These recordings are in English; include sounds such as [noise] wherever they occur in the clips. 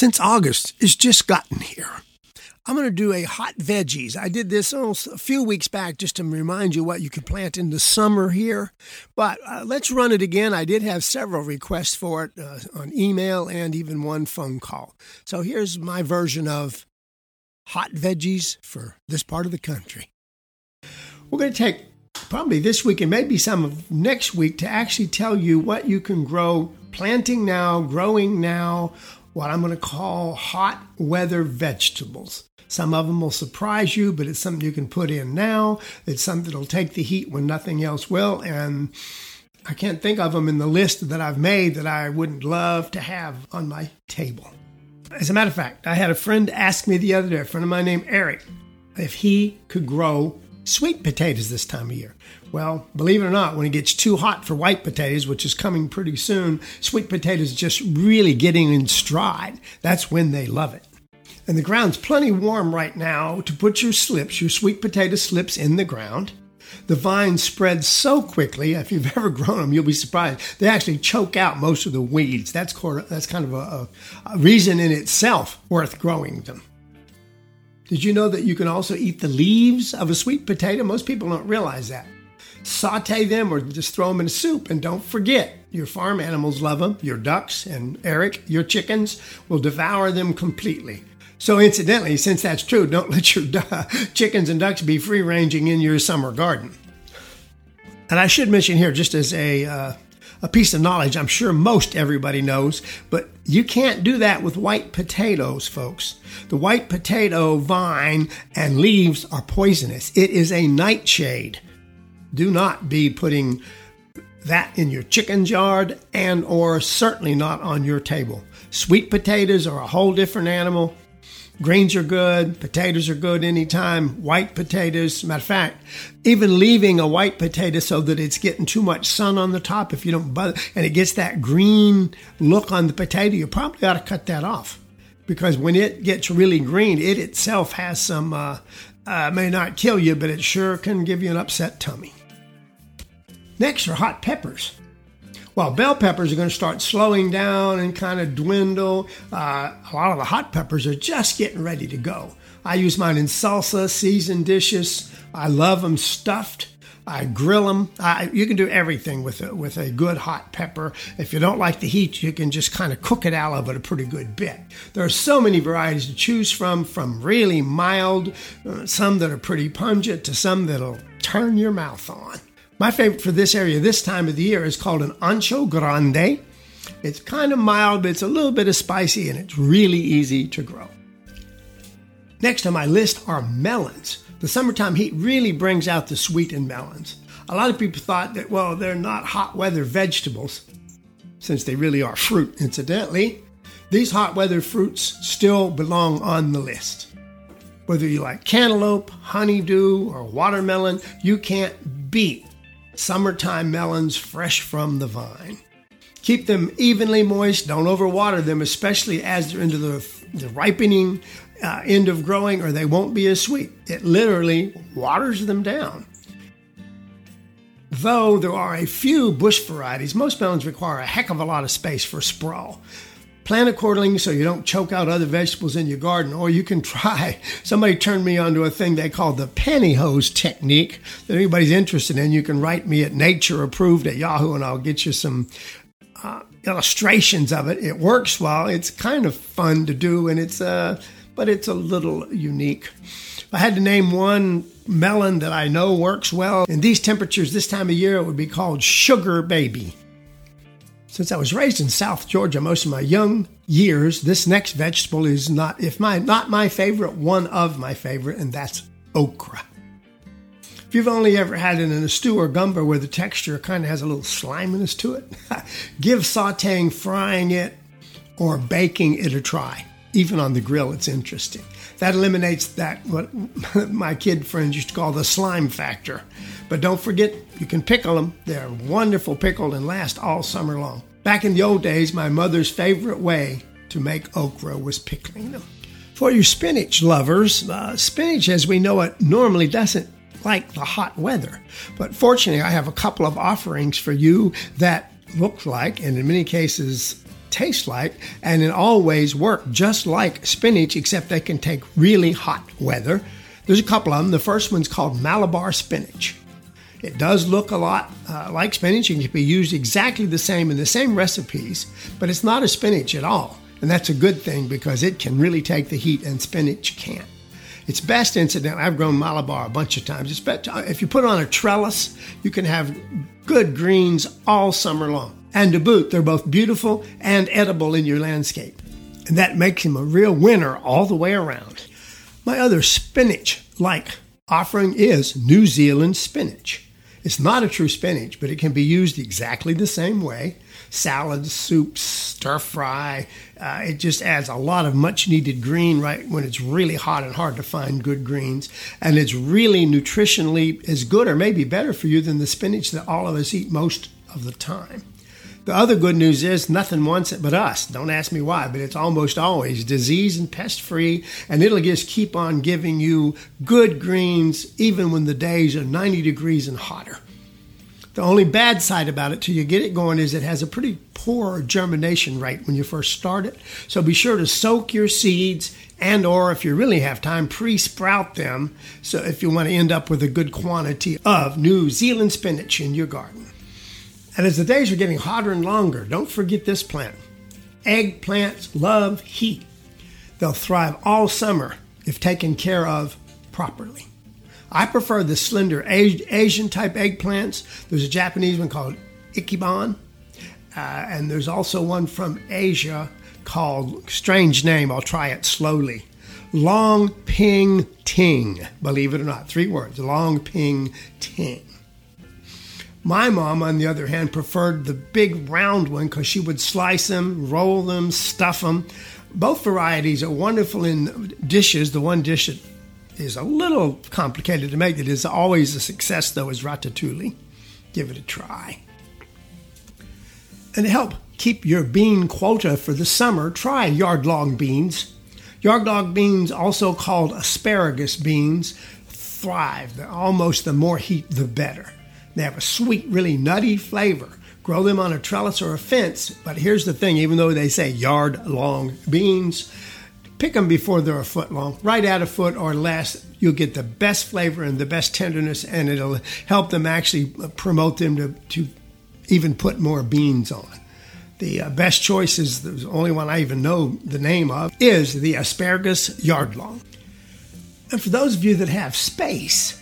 Since August, it's just gotten here. I'm going to do a hot veggies. I did this almost a few weeks back just to remind you what you can plant in the summer here. But uh, let's run it again. I did have several requests for it uh, on email and even one phone call. So here's my version of hot veggies for this part of the country. We're going to take probably this week and maybe some of next week to actually tell you what you can grow planting now, growing now, what I'm going to call hot weather vegetables. Some of them will surprise you, but it's something you can put in now. It's something that'll take the heat when nothing else will. And I can't think of them in the list that I've made that I wouldn't love to have on my table. As a matter of fact, I had a friend ask me the other day, a friend of mine named Eric, if he could grow sweet potatoes this time of year. Well, believe it or not, when it gets too hot for white potatoes, which is coming pretty soon, sweet potatoes just really getting in stride. That's when they love it. And the ground's plenty warm right now to put your slips, your sweet potato slips, in the ground. The vines spread so quickly. If you've [laughs] ever grown them, you'll be surprised. They actually choke out most of the weeds. That's, that's kind of a, a reason in itself worth growing them. Did you know that you can also eat the leaves of a sweet potato? Most people don't realize that. Saute them or just throw them in a soup. And don't forget, your farm animals love them. Your ducks and Eric, your chickens, will devour them completely. So, incidentally, since that's true, don't [laughs] let your chickens and ducks be free ranging in your summer garden. And I should mention here, just as a uh, a piece of knowledge I'm sure most everybody knows, but you can't do that with white potatoes, folks. The white potato vine and leaves are poisonous. It is a nightshade. Do not be putting that in your chicken's yard and or certainly not on your table. Sweet potatoes are a whole different animal. Greens are good. Potatoes are good anytime. White potatoes, matter of fact, even leaving a white potato so that it's getting too much sun on the top, if you don't bother, and it gets that green look on the potato, you probably ought to cut that off. Because when it gets really green, it itself has some, uh, uh, may not kill you, but it sure can give you an upset tummy. Next are hot peppers. Well, bell peppers are going to start slowing down and kind of dwindle. Uh, a lot of the hot peppers are just getting ready to go. I use mine in salsa, seasoned dishes. I love them stuffed. I grill them. I, you can do everything with a, with a good hot pepper. If you don't like the heat, you can just kind of cook it out of it a pretty good bit. There are so many varieties to choose from, from really mild, uh, some that are pretty pungent, to some that'll turn your mouth on. My favorite for this area this time of the year is called an ancho grande. It's kind of mild, but it's a little bit of spicy and it's really easy to grow. Next on my list are melons. The summertime heat really brings out the sweet in melons. A lot of people thought that, well, they're not hot weather vegetables, since they really are fruit, incidentally. These hot weather fruits still belong on the list. Whether you like cantaloupe, honeydew, or watermelon, you can't beat summertime melons fresh from the vine. Keep them evenly moist. Don't overwater them, especially as they're into the, the ripening uh, end of growing, or they won't be as sweet. It literally waters them down. Though there are a few bush varieties, most melons require a heck of a lot of space for sprawl. Plant accordingly so you don't choke out other vegetables in your garden, or you can [laughs] try. Somebody turned me onto a thing they call the pantyhose technique that anybody's interested in. You can write me at nature approved at Yahoo, and I'll get you some uh, illustrations of it. It works well. It's kind of fun to do, and it's uh, but it's a little unique. I had to name one melon that I know works well in these temperatures this time of year, it would be called Sugar Baby. Since I was raised in South Georgia most of my young years, this next vegetable is not if my not my favorite, one of my favorite, and that's okra. If you've only ever had it in a stew or gumbo where the texture kind of has a little sliminess to it, [laughs] give sauteing, frying it, or baking it a try. Even on the grill, it's interesting. That eliminates that what [laughs] my kid friends used to call the slime factor. But don't forget, you can pickle them. They're wonderful pickled and last all summer long. Back in the old days, my mother's favorite way to make okra was pickling them. For you spinach lovers, uh, spinach as we know it normally doesn't like the hot weather. But fortunately, I have a couple of offerings for you that look like, and in many cases taste like, and in all ways work just like spinach, except they can take really hot weather. There's a couple of them. The first one's called Malabar spinach. It does look a lot uh, like spinach and can be used exactly the same in the same recipes, but it's not a spinach at all. And that's a good thing because it can really take the heat and spinach can't. It's best, incidentally, I've grown Malabar a bunch of times. It's best, if you put on a trellis, you can have good greens all summer long. And to boot, they're both beautiful and edible in your landscape. And that makes him a real winner all the way around. My other spinach like offering is New Zealand spinach. It's not a true spinach, but it can be used exactly the same way salads, soups, stir fry. Uh, it just adds a lot of much needed green right when it's really hot and hard to find good greens. And it's really nutritionally as good or maybe better for you than the spinach that all of us eat most of the time. The other good news is nothing wants it but us. Don't ask me why, but it's almost always disease and pest free, and it'll just keep on giving you good greens even when the days are 90 degrees and hotter. The only bad side about it till you get it going is it has a pretty poor germination rate when you first start it. So be sure to soak your seeds and or if you really have time pre-sprout them so if you want to end up with a good quantity of New Zealand spinach in your garden. And as the days are getting hotter and longer, don't forget this plant. Eggplants love heat. They'll thrive all summer if taken care of properly. I prefer the slender Asian type eggplants. There's a Japanese one called Ichiban, uh, and there's also one from Asia called, strange name, I'll try it slowly. Long Ping Ting, believe it or not, three words, Long Ping Ting. My mom, on the other hand, preferred the big round one because she would slice them, roll them, stuff them. Both varieties are wonderful in dishes. The one dish that is a little complicated to make that is always a success, though, is ratatouille. Give it a try. And to help keep your bean quota for the summer, try yard long beans. Yard long beans, also called asparagus beans, thrive. They're almost the more heat, the better. They have a sweet, really nutty flavor. Grow them on a trellis or a fence, but here's the thing even though they say yard long beans, pick them before they're a foot long. Right at a foot or less, you'll get the best flavor and the best tenderness, and it'll help them actually promote them to, to even put more beans on. The uh, best choice is the only one I even know the name of is the asparagus yard long. And for those of you that have space,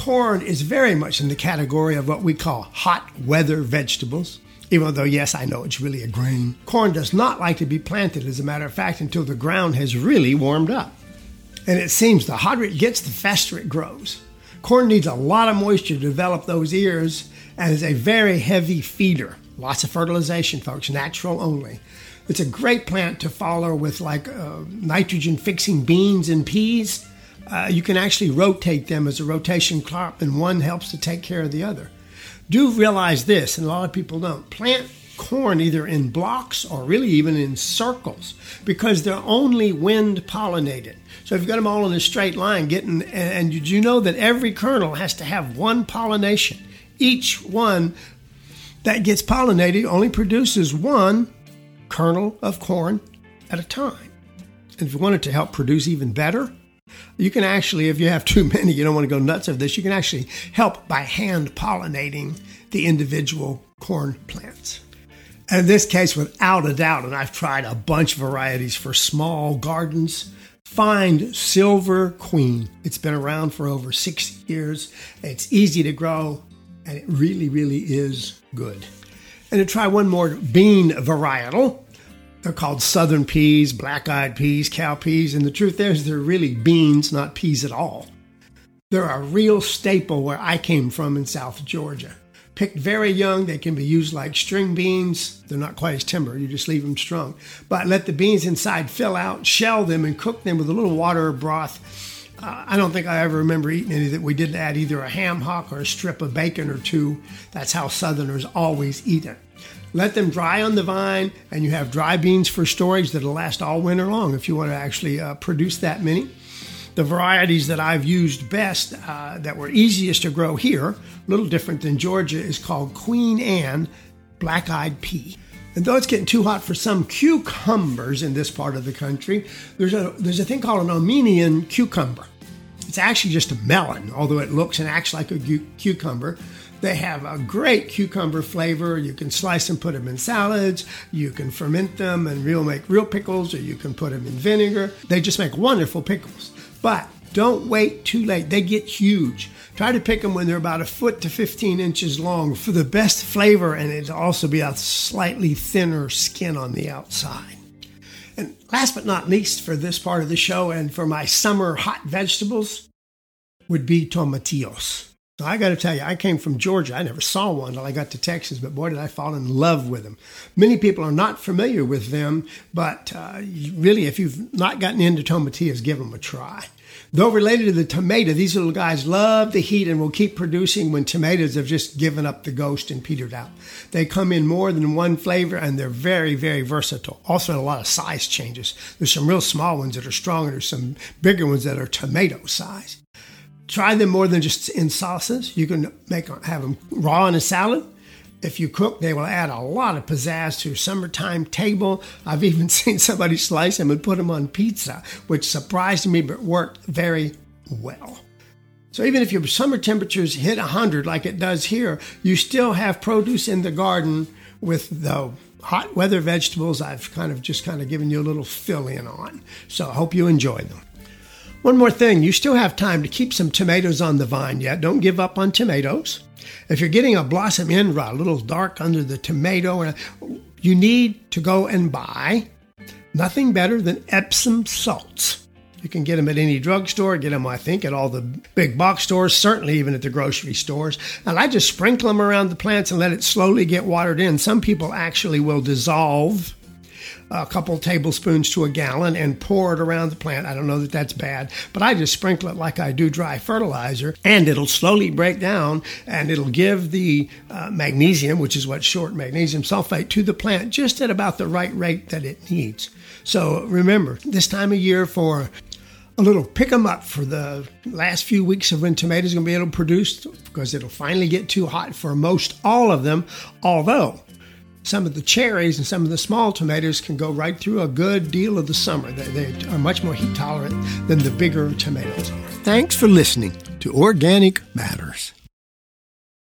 corn is very much in the category of what we call hot weather vegetables. Even though, yes, I know it's really a grain. Corn does not like to be planted, as a matter of fact, until the ground has really warmed up. And it seems the hotter it gets, the faster it grows. Corn needs a lot of moisture to develop those ears and is a very heavy feeder. Lots of fertilization, folks, natural only. It's a great plant to follow with like uh, nitrogen fixing beans and peas uh, you can actually rotate them as a rotation crop, and one helps to take care of the other. Do realize this, and a lot of people don't. Plant corn either in blocks or really even in circles because they're only wind pollinated. So if you've got them all in a straight line, getting and you know that every kernel has to have one pollination? Each one that gets pollinated only produces one kernel of corn at a time. And if you want it to help produce even better, you can actually, if you have too many, you don't want to go nuts of this, you can actually help by hand pollinating the individual corn plants. In this case, without a doubt, and I've tried a bunch of varieties for small gardens, find Silver Queen. It's been around for over 60 years. It's easy to grow, and it really, really is good. And to try one more bean varietal, they're called southern peas, black eyed peas, cow peas, and the truth is they're really beans, not peas at all. They're a real staple where I came from in South Georgia. Picked very young, they can be used like string beans. They're not quite as tender, you just leave them strung. But let the beans inside fill out, shell them, and cook them with a little water or broth. I don't think I ever remember eating any that we didn't add either a ham hock or a strip of bacon or two. That's how Southerners always eat it. Let them dry on the vine, and you have dry beans for storage that'll last all winter long if you want to actually uh, produce that many. The varieties that I've used best, uh, that were easiest to grow here, a little different than Georgia, is called Queen Anne Black Eyed Pea. And though it's getting too hot for some cucumbers in this part of the country, there's a there's a thing called an Armenian cucumber. It's actually just a melon, although it looks and acts like a cu- cucumber. They have a great cucumber flavor. You can slice and put them in salads. You can ferment them and real make real pickles, or you can put them in vinegar. They just make wonderful pickles. But don't wait too late. They get huge. Try to pick them when they're about a foot to 15 inches long for the best flavor, and it'll also be a slightly thinner skin on the outside. And last but not least, for this part of the show and for my summer hot vegetables, would be tomatillos. Now, I got to tell you, I came from Georgia. I never saw one until I got to Texas, but boy, did I fall in love with them. Many people are not familiar with them, but uh, really, if you've not gotten into tomatillos, give them a try. Though related to the tomato, these little guys love the heat and will keep producing when tomatoes have just given up the ghost and petered out. They come in more than one flavor and they're very, very versatile. Also, a lot of size changes. There's some real small ones that are strong and there's some bigger ones that are tomato size. Try them more than just in sauces. You can make have them raw in a salad. If you cook, they will add a lot of pizzazz to your summertime table. I've even [laughs] seen somebody slice them and put them on pizza, which surprised me but worked very well. So even if your summer temperatures hit 100 like it does here, you still have produce in the garden with the hot weather vegetables I've kind of just kind of given you a little fill in on. So I hope you enjoy them. One more thing, you still have time to keep some tomatoes on the vine yet. Don't give up on tomatoes. If you're getting a blossom end rot, a little dark under the tomato, you need to go and buy nothing better than Epsom salts. You can get them at any drugstore, get them, I think, at all the big box stores, certainly even at the grocery stores. And I just sprinkle them around the plants and let it slowly get watered in. Some people actually will dissolve a couple tablespoons to a gallon and pour it around the plant. I don't know that that's bad, but I just sprinkle it like I do dry fertilizer, and it'll slowly break down and it'll give the uh, magnesium, which is what short magnesium sulfate, to the plant just at about the right rate that it needs. So remember, this time of year for a little pick 'em up for the last few weeks of when tomatoes are going to be able to produce because it'll finally get too hot for most all of them. Although some of the cherries and some of the small tomatoes can go right through a good deal of the summer. They, they, are much more heat tolerant than the bigger tomatoes. Thanks for listening to Organic Matters.